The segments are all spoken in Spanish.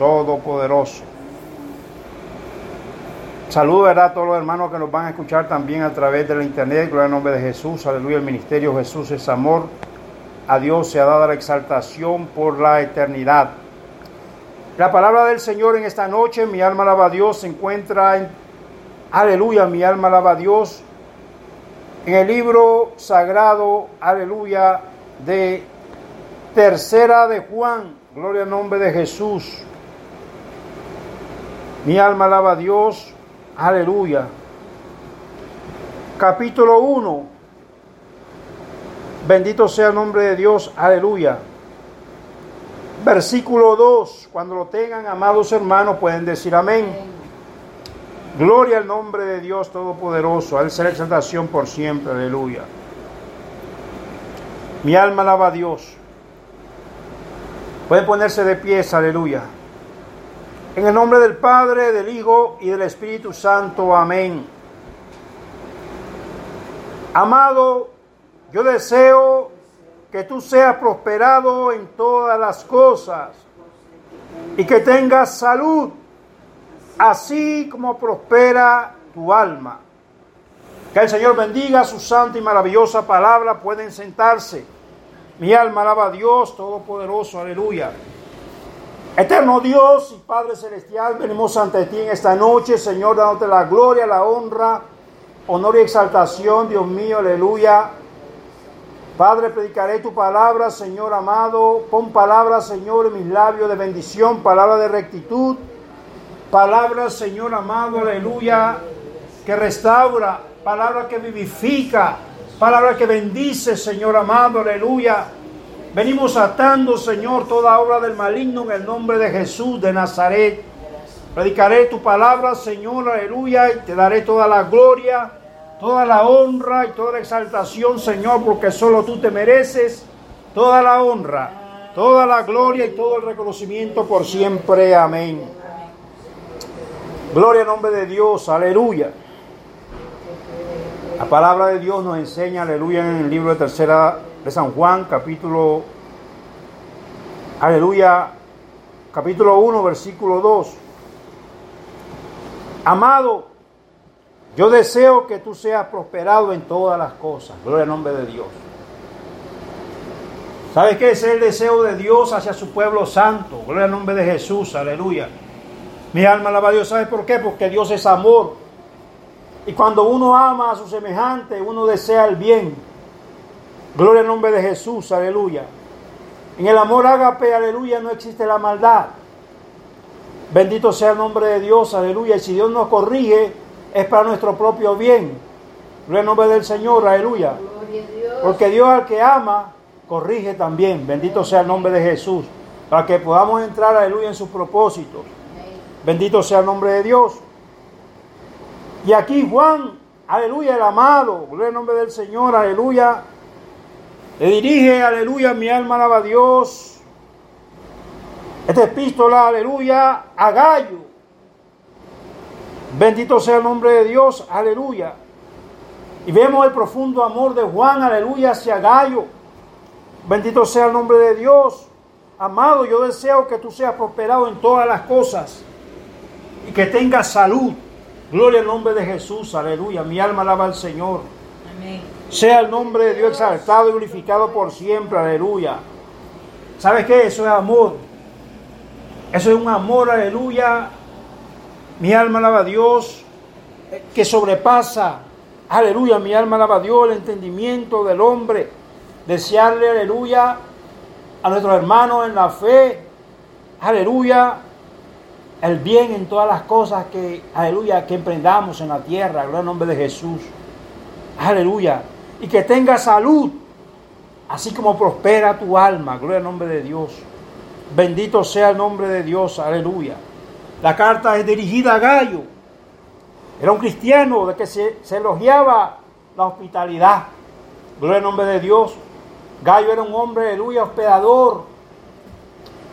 Todopoderoso. Saludo ¿verdad? a todos los hermanos que nos van a escuchar también a través de la internet. Gloria al nombre de Jesús. Aleluya. El ministerio Jesús es amor. A Dios se ha dado la exaltación por la eternidad. La palabra del Señor en esta noche, mi alma alaba a Dios, se encuentra en, aleluya, mi alma alaba a Dios, en el libro sagrado, aleluya, de Tercera de Juan, gloria al nombre de Jesús. Mi alma alaba a Dios, aleluya. Capítulo 1, bendito sea el nombre de Dios, aleluya. Versículo 2, cuando lo tengan, amados hermanos, pueden decir amén. Gloria al nombre de Dios Todopoderoso, a Él será exaltación por siempre, aleluya. Mi alma alaba a Dios. Pueden ponerse de pies, aleluya. En el nombre del Padre, del Hijo y del Espíritu Santo, amén. Amado, yo deseo que tú seas prosperado en todas las cosas y que tengas salud, así como prospera tu alma. Que el Señor bendiga su santa y maravillosa palabra. Pueden sentarse. Mi alma alaba a Dios Todopoderoso. Aleluya. Eterno Dios y Padre Celestial, venimos ante ti en esta noche, Señor, dándote la gloria, la honra, honor y exaltación, Dios mío, aleluya. Padre, predicaré tu palabra, Señor amado. Pon palabra, Señor, en mis labios de bendición, palabra de rectitud. Palabra, Señor amado, aleluya, que restaura, palabra que vivifica, palabra que bendice, Señor amado, aleluya. Venimos atando, Señor, toda obra del maligno en el nombre de Jesús de Nazaret. Predicaré tu palabra, Señor, aleluya, y te daré toda la gloria, toda la honra y toda la exaltación, Señor, porque solo tú te mereces toda la honra, toda la gloria y todo el reconocimiento por siempre. Amén. Gloria al nombre de Dios, aleluya. La palabra de Dios nos enseña, aleluya, en el libro de tercera de San Juan, capítulo, aleluya, capítulo 1, versículo 2. Amado, yo deseo que tú seas prosperado en todas las cosas. Gloria al nombre de Dios. ¿Sabes qué es el deseo de Dios hacia su pueblo santo? Gloria al nombre de Jesús, aleluya. Mi alma alaba a Dios. ¿Sabes por qué? Porque Dios es amor. Y cuando uno ama a su semejante, uno desea el bien. Gloria al nombre de Jesús, aleluya. En el amor ágape, aleluya, no existe la maldad. Bendito sea el nombre de Dios, aleluya. Y si Dios nos corrige, es para nuestro propio bien. Gloria al nombre del Señor, aleluya. Porque Dios al que ama, corrige también. Bendito sea el nombre de Jesús. Para que podamos entrar, aleluya, en sus propósitos. Bendito sea el nombre de Dios. Y aquí Juan, aleluya, el amado, gloria al nombre del Señor, aleluya. Le dirige, aleluya, mi alma alaba a Dios. Esta epístola, aleluya, a Gallo. Bendito sea el nombre de Dios, aleluya. Y vemos el profundo amor de Juan, aleluya, hacia Gallo. Bendito sea el nombre de Dios. Amado, yo deseo que tú seas prosperado en todas las cosas y que tengas salud. Gloria al nombre de Jesús, aleluya. Mi alma alaba al Señor. Amén. Sea el nombre de Dios exaltado y glorificado por siempre, aleluya. ¿Sabes qué? Eso es amor. Eso es un amor, aleluya. Mi alma alaba a Dios, que sobrepasa, aleluya. Mi alma alaba a Dios, el entendimiento del hombre. Desearle, aleluya, a nuestros hermanos en la fe, aleluya, el bien en todas las cosas que, aleluya, que emprendamos en la tierra, gloria al nombre de Jesús. Aleluya. Y que tenga salud, así como prospera tu alma, gloria al nombre de Dios. Bendito sea el nombre de Dios, aleluya. La carta es dirigida a Gallo. Era un cristiano de que se, se elogiaba la hospitalidad. Gloria al nombre de Dios. Gallo era un hombre, aleluya, hospedador.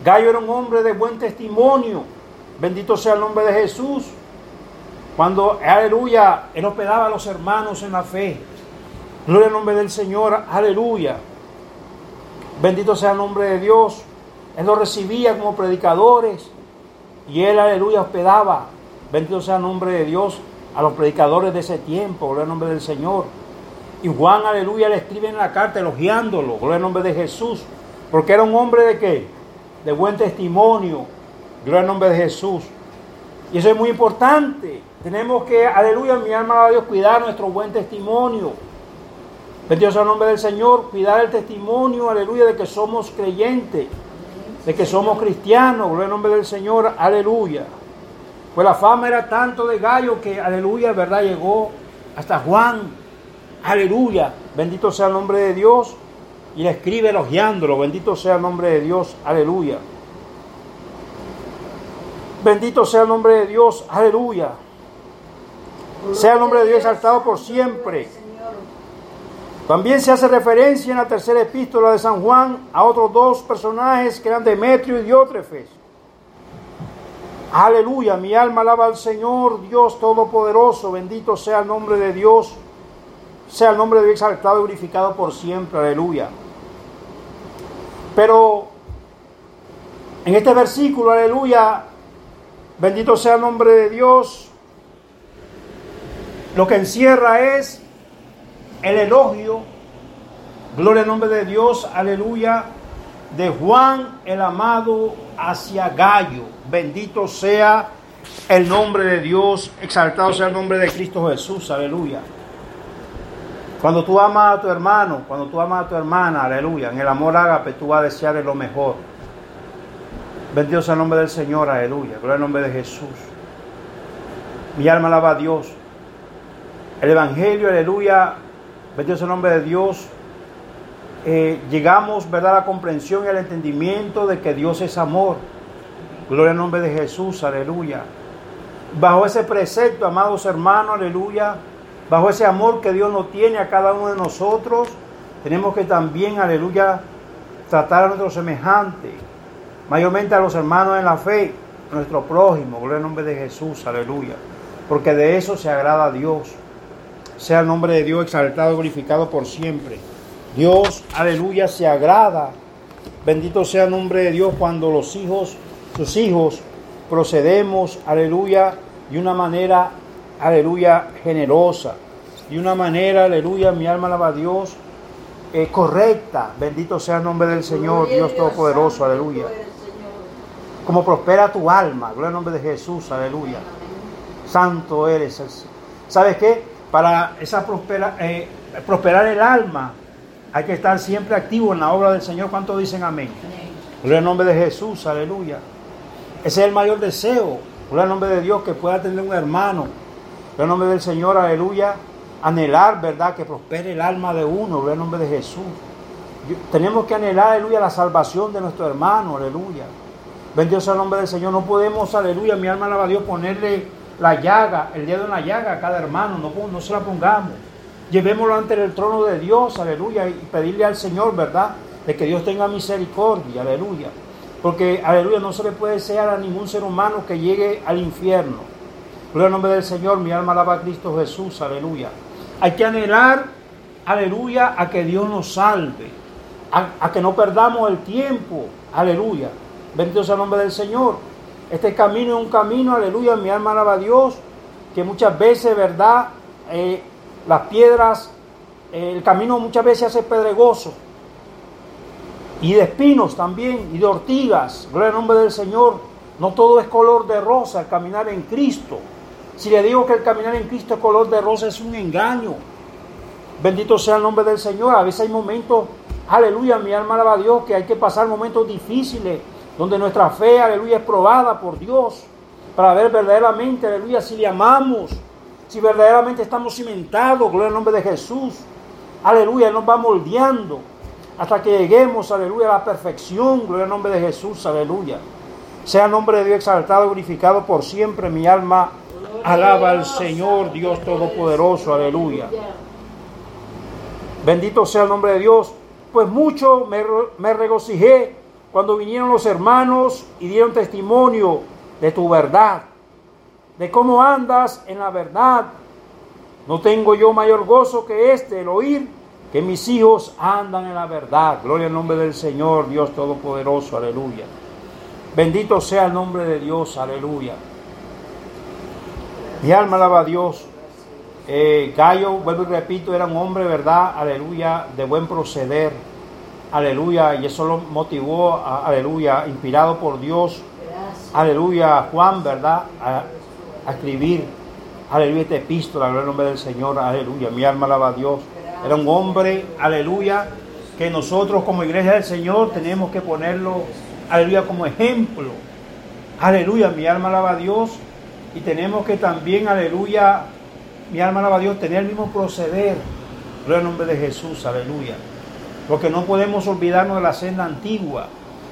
Gallo era un hombre de buen testimonio. Bendito sea el nombre de Jesús. Cuando, aleluya, él hospedaba a los hermanos en la fe. Gloria al nombre del Señor, aleluya. Bendito sea el nombre de Dios. Él los recibía como predicadores. Y él, aleluya, hospedaba. Bendito sea el nombre de Dios a los predicadores de ese tiempo. Gloria al nombre del Señor. Y Juan, aleluya, le escribe en la carta elogiándolo. Gloria al nombre de Jesús. Porque era un hombre de qué? De buen testimonio. Gloria al nombre de Jesús. Y eso es muy importante. Tenemos que, aleluya, mi alma a Dios, cuidar nuestro buen testimonio. Bendito sea el nombre del Señor, cuidar el testimonio, aleluya, de que somos creyentes, de que somos cristianos, gloria al nombre del Señor, aleluya. Pues la fama era tanto de gallo que, aleluya, verdad, llegó hasta Juan, aleluya, bendito sea el nombre de Dios, y le escribe elogiándolo, bendito sea el nombre de Dios, aleluya. Bendito sea el nombre de Dios, aleluya. Sea el nombre de Dios exaltado por siempre. También se hace referencia en la tercera epístola de San Juan a otros dos personajes que eran Demetrio y Diótrefes. Aleluya, mi alma alaba al Señor, Dios Todopoderoso, bendito sea el nombre de Dios, sea el nombre de Dios exaltado y glorificado por siempre, aleluya. Pero en este versículo, aleluya, bendito sea el nombre de Dios, lo que encierra es el elogio, gloria al nombre de Dios, aleluya, de Juan el amado hacia Gallo. Bendito sea el nombre de Dios, exaltado sea el nombre de Cristo Jesús, aleluya. Cuando tú amas a tu hermano, cuando tú amas a tu hermana, aleluya, en el amor ágape tú vas a desearle lo mejor. Bendito sea el nombre del Señor, aleluya. Gloria al nombre de Jesús. Mi alma alaba a Dios. El Evangelio, aleluya, bendito sea el nombre de Dios. Eh, llegamos, ¿verdad?, a la comprensión y al entendimiento de que Dios es amor. Gloria al nombre de Jesús, aleluya. Bajo ese precepto, amados hermanos, aleluya, bajo ese amor que Dios nos tiene a cada uno de nosotros, tenemos que también, aleluya, tratar a nuestros semejantes, mayormente a los hermanos en la fe, nuestro prójimo, gloria al nombre de Jesús, aleluya, porque de eso se agrada a Dios. Sea el nombre de Dios exaltado y glorificado por siempre. Dios, aleluya, se agrada. Bendito sea el nombre de Dios cuando los hijos, sus hijos, procedemos, aleluya, de una manera, aleluya, generosa. De una manera, aleluya, mi alma alaba a Dios, eh, correcta. Bendito sea el nombre del Señor, Dios Todopoderoso, aleluya. Como prospera tu alma, gloria al nombre de Jesús, aleluya. Santo eres. ¿Sabes qué? Para esa eh, prosperar el alma, hay que estar siempre activo en la obra del Señor. ¿Cuántos dicen amén? Gloria al nombre de Jesús, aleluya. Ese es el mayor deseo. Gloria al nombre de Dios que pueda tener un hermano. Gloria al nombre del Señor, aleluya. Anhelar, ¿verdad? Que prospere el alma de uno. Gloria al nombre de Jesús. tenemos que anhelar, aleluya, la salvación de nuestro hermano, aleluya. Bendito sea el nombre del Señor. No podemos, aleluya, mi alma alaba a Dios, ponerle la llaga, el dedo en la llaga a cada hermano, no, no se la pongamos. Llevémoslo ante el trono de Dios, aleluya, y pedirle al Señor, ¿verdad? De que Dios tenga misericordia, aleluya. Porque, aleluya, no se le puede desear a ningún ser humano que llegue al infierno. Gloria al nombre del Señor, mi alma alaba a Cristo Jesús, aleluya. Hay que anhelar, aleluya, a que Dios nos salve, a, a que no perdamos el tiempo, aleluya. Bendito sea el nombre del Señor. Este camino es un camino, aleluya, mi alma alaba a Dios, que muchas veces, ¿verdad? Eh, las piedras, eh, el camino muchas veces hace pedregoso. Y de espinos también, y de ortigas. Gloria al nombre del Señor. No todo es color de rosa el caminar en Cristo. Si le digo que el caminar en Cristo es color de rosa, es un engaño. Bendito sea el nombre del Señor. A veces hay momentos, aleluya, mi alma alaba a Dios, que hay que pasar momentos difíciles donde nuestra fe, aleluya, es probada por Dios, para ver verdaderamente, aleluya, si le amamos, si verdaderamente estamos cimentados, gloria al nombre de Jesús, aleluya, nos va moldeando hasta que lleguemos, aleluya, a la perfección, gloria al nombre de Jesús, aleluya. Sea el nombre de Dios exaltado glorificado por siempre. Mi alma alaba al Señor, Dios Todopoderoso. Aleluya. Bendito sea el nombre de Dios. Pues mucho me, me regocijé cuando vinieron los hermanos y dieron testimonio de tu verdad, de cómo andas en la verdad. No tengo yo mayor gozo que este, el oír que mis hijos andan en la verdad. Gloria al nombre del Señor, Dios Todopoderoso, aleluya. Bendito sea el nombre de Dios, aleluya. Mi alma alaba a Dios. Eh, Gallo, vuelvo y repito, era un hombre, ¿verdad? Aleluya, de buen proceder. Aleluya, y eso lo motivó, aleluya, inspirado por Dios. Aleluya, Juan, ¿verdad? A, escribir, aleluya, esta epístola, gloria al nombre del Señor, aleluya. Mi alma alaba a Dios. Era un hombre, aleluya, que nosotros como iglesia del Señor tenemos que ponerlo, aleluya, como ejemplo. Aleluya, mi alma alaba a Dios. Y tenemos que también, aleluya, mi alma alaba a Dios, tener el mismo proceder. Gloria al nombre de Jesús, aleluya. Porque no podemos olvidarnos de la senda antigua,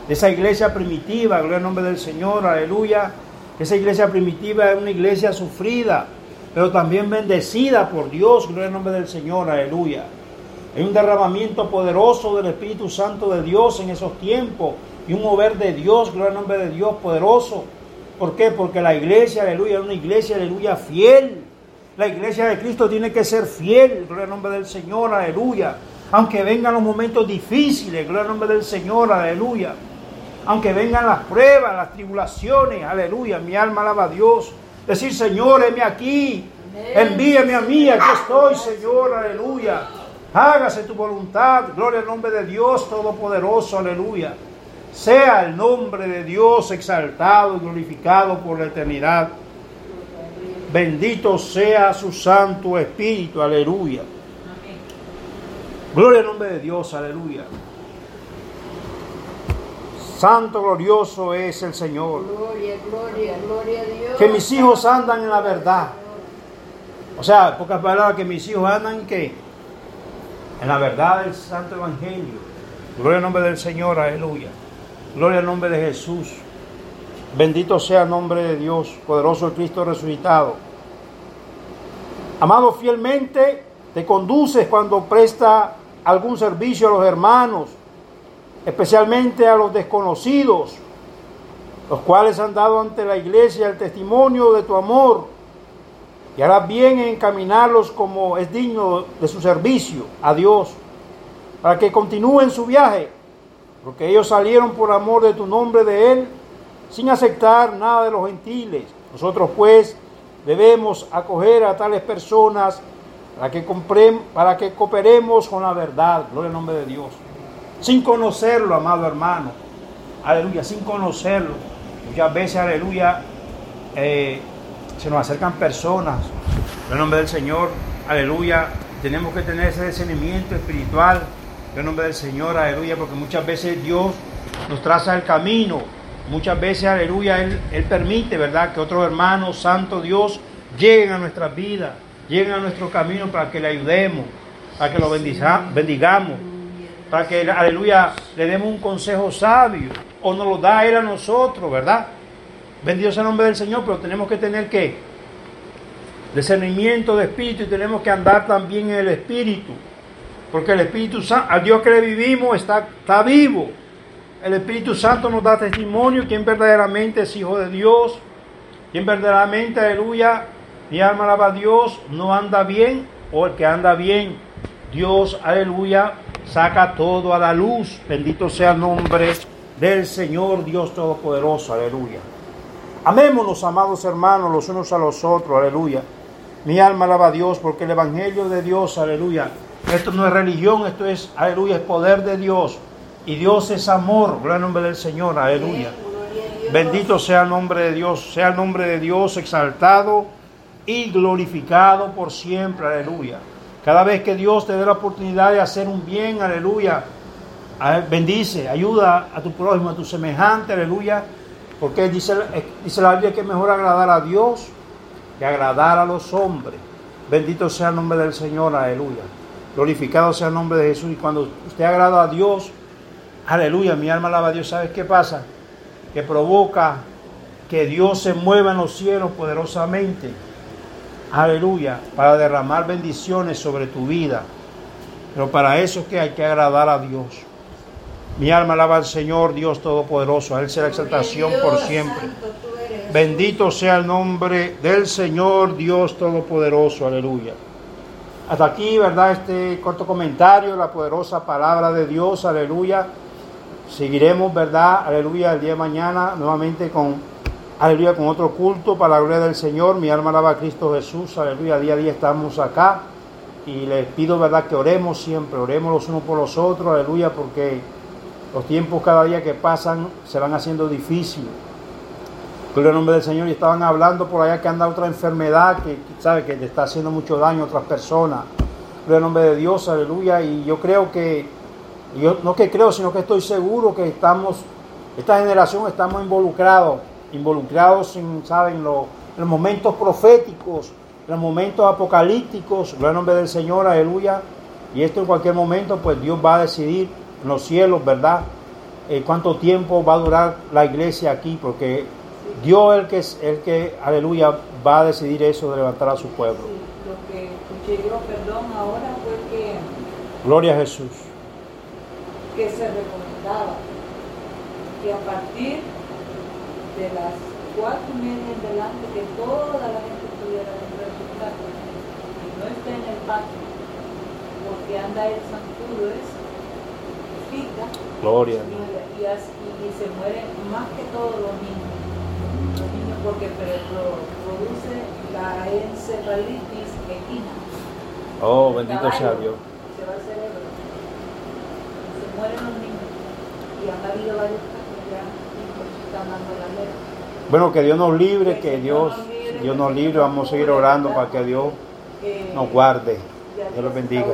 de esa iglesia primitiva, gloria al nombre del Señor, aleluya. Esa iglesia primitiva es una iglesia sufrida, pero también bendecida por Dios, gloria al nombre del Señor, aleluya. Hay un derramamiento poderoso del Espíritu Santo de Dios en esos tiempos y un mover de Dios, gloria al nombre de Dios poderoso. ¿Por qué? Porque la iglesia, aleluya, es una iglesia, aleluya, fiel. La iglesia de Cristo tiene que ser fiel, gloria al nombre del Señor, aleluya. Aunque vengan los momentos difíciles, gloria al nombre del Señor, aleluya. Aunque vengan las pruebas, las tribulaciones, aleluya, mi alma alaba a Dios. Decir, Señor, heme aquí. Envíame a mí, aquí estoy, Señor, aleluya. Hágase tu voluntad, gloria al nombre de Dios Todopoderoso, aleluya. Sea el nombre de Dios exaltado y glorificado por la eternidad. Bendito sea su Santo Espíritu, aleluya. Gloria al nombre de Dios, aleluya. Santo, glorioso es el Señor. Gloria, gloria, gloria a Dios. Que mis hijos andan en la verdad. O sea, pocas palabras, que mis hijos andan en qué? En la verdad del Santo Evangelio. Gloria al nombre del Señor, aleluya. Gloria al nombre de Jesús. Bendito sea el nombre de Dios, poderoso el Cristo resucitado. Amado, fielmente te conduces cuando presta algún servicio a los hermanos especialmente a los desconocidos, los cuales han dado ante la iglesia el testimonio de tu amor, y harás bien en encaminarlos como es digno de su servicio a Dios, para que continúen su viaje, porque ellos salieron por amor de tu nombre de Él, sin aceptar nada de los gentiles. Nosotros pues debemos acoger a tales personas para que, para que cooperemos con la verdad. Gloria al nombre de Dios sin conocerlo, amado hermano. Aleluya, sin conocerlo. Muchas veces, aleluya, eh, se nos acercan personas. En el nombre del Señor, aleluya, tenemos que tener ese discernimiento espiritual. En el nombre del Señor, aleluya, porque muchas veces Dios nos traza el camino. Muchas veces, aleluya, Él, permite, ¿verdad?, que otros hermanos, Santo Dios, lleguen a nuestras vidas, lleguen a nuestro camino para que le ayudemos, para que lo bendigamos para que, aleluya, le demos un consejo sabio, o nos lo da Él a nosotros, ¿verdad? Bendito sea el nombre del Señor, pero tenemos que tener que discernimiento de espíritu y tenemos que andar también en el espíritu, porque el Espíritu Santo, al Dios que le vivimos, está, está vivo. El Espíritu Santo nos da testimonio quién verdaderamente es hijo de Dios, quién verdaderamente, aleluya, mi alma alaba a Dios, no anda bien, o el que anda bien, Dios, aleluya, saca todo a la luz. Bendito sea el nombre del Señor Dios Todopoderoso. Aleluya. Amémonos, amados hermanos, los unos a los otros. Aleluya. Mi alma alaba a Dios porque el Evangelio de Dios, aleluya. Esto no es religión, esto es, aleluya, es poder de Dios. Y Dios es amor. Gloria al nombre del Señor. Aleluya. Bendito sea el nombre de Dios. Sea el nombre de Dios exaltado y glorificado por siempre. Aleluya. Cada vez que Dios te dé la oportunidad de hacer un bien, aleluya, bendice, ayuda a tu prójimo, a tu semejante, aleluya. Porque dice, dice la Biblia que es mejor agradar a Dios que agradar a los hombres. Bendito sea el nombre del Señor, aleluya. Glorificado sea el nombre de Jesús. Y cuando usted agrada a Dios, aleluya, mi alma alaba a Dios. ¿Sabes qué pasa? que provoca que Dios se mueva en los cielos poderosamente. Aleluya, para derramar bendiciones sobre tu vida. Pero para eso es que hay que agradar a Dios. Mi alma alaba al Señor, Dios Todopoderoso. A Él sea la exaltación por siempre. Bendito sea el nombre del Señor, Dios Todopoderoso. Aleluya. Hasta aquí, ¿verdad? Este corto comentario, la poderosa palabra de Dios. Aleluya. Seguiremos, ¿verdad? Aleluya, el día de mañana nuevamente con, aleluya, con otro culto para la gloria del Señor. Mi alma alaba a Cristo Jesús. Aleluya, día a día estamos acá. Y les pido, ¿verdad? Que oremos siempre, oremos los unos por los otros. Aleluya, porque los tiempos cada día que pasan se van haciendo difíciles. Gloria al nombre del Señor. Y estaban hablando por allá que anda otra enfermedad que, sabe, que le está haciendo mucho daño a otras personas. Gloria al nombre de Dios, aleluya. Y yo creo que, yo no que creo, sino que estoy seguro que estamos, esta generación estamos involucrados, involucrados en, ¿saben? Los, los momentos proféticos, los momentos apocalípticos. Gloria al nombre del Señor, aleluya. Y esto en cualquier momento, pues Dios va a decidir en los cielos, ¿verdad? Eh, ¿Cuánto tiempo va a durar la iglesia aquí? Porque Dios el que, el que, aleluya, va a decidir eso de levantar a su pueblo. lo que escuché yo, perdón, ahora fue que... Gloria a Jesús. Que se recomendaba que a partir de las cuatro y media en delante que toda la gente estuviera dentro de su casa y no esté en el patio porque anda el santuario ese Gloria. Y, y, se mueren más que todos los niños. Los niños porque produce la encefalitis equina. Oh, bendito sea Dios. Se va al cerebro. Se mueren los niños. Y han habido varios casos ya la. Bueno, que Dios nos libre, que, Dios, Dios nos libre, vamos a seguir orando para que Dios nos guarde. Dios los bendiga.